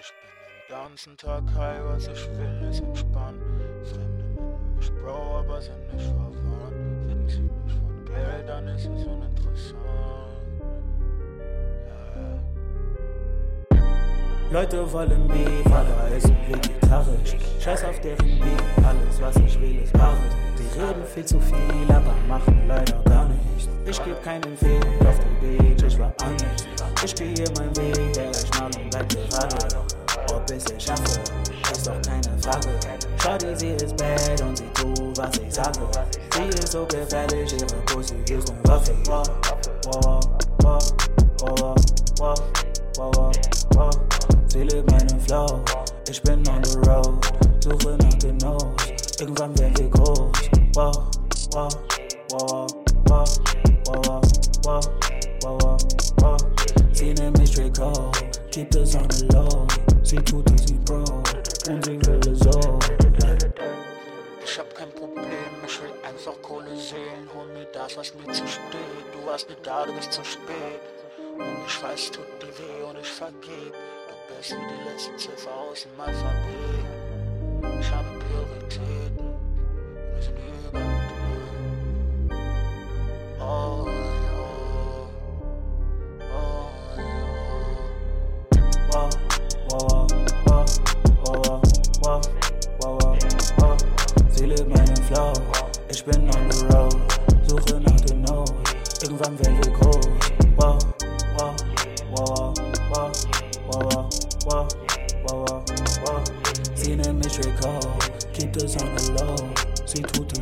Ich bin den ganzen Tag high, was ich will, ist entspannen. Fremde nennen mich Bro, aber sind nicht verwandt. Reden sie nicht von Geld, dann ist es uninteressant. Leute wollen Beef, aber ist vegetarisch. Scheiß auf deren Beef, alles was ich will ist Bares. Die reden viel zu viel, aber machen leider gar nichts. Ich geb keinen Fehl auf die Beach, ich war anders. Ich gehe mein Weg, der ich mal und bleib bisschen schaffe. Ist doch keine Frage. Shorty, sie ist bad und sie tut, was ich sage. Sie ist so gefährlich, ihre Pussy ist ne Waffe. Wow, wow, wow, wow, wow, wow, wow. Sie lebt meinen Flow. Ich bin on the road. Suche nach den Nose. Irgendwann werd ich groß. Wow, wow, wow, wow, wow, wow, wow, wow. Sie nimmt mich straight cold. Keep this on the low. Sie tut easy Bro, und sie will es so. Ich hab kein Problem, ich will einfach Kohle sehen. Hol mir das, was mir zu steht. Du warst nicht da, du bist zu spät. Und ich weiß, tut dir weh und ich vergeb. Du bist wie die letzte Ziffer aus dem Alphabet. Sie liebt meinen Flow, ich bin on the road. Suche nach dem Nose, irgendwann werden wir groß. Wow, wow, wow, wow, wow, wow, wow, wow, wow. Sie nennt mich Draco, keep this on the low. Sie tut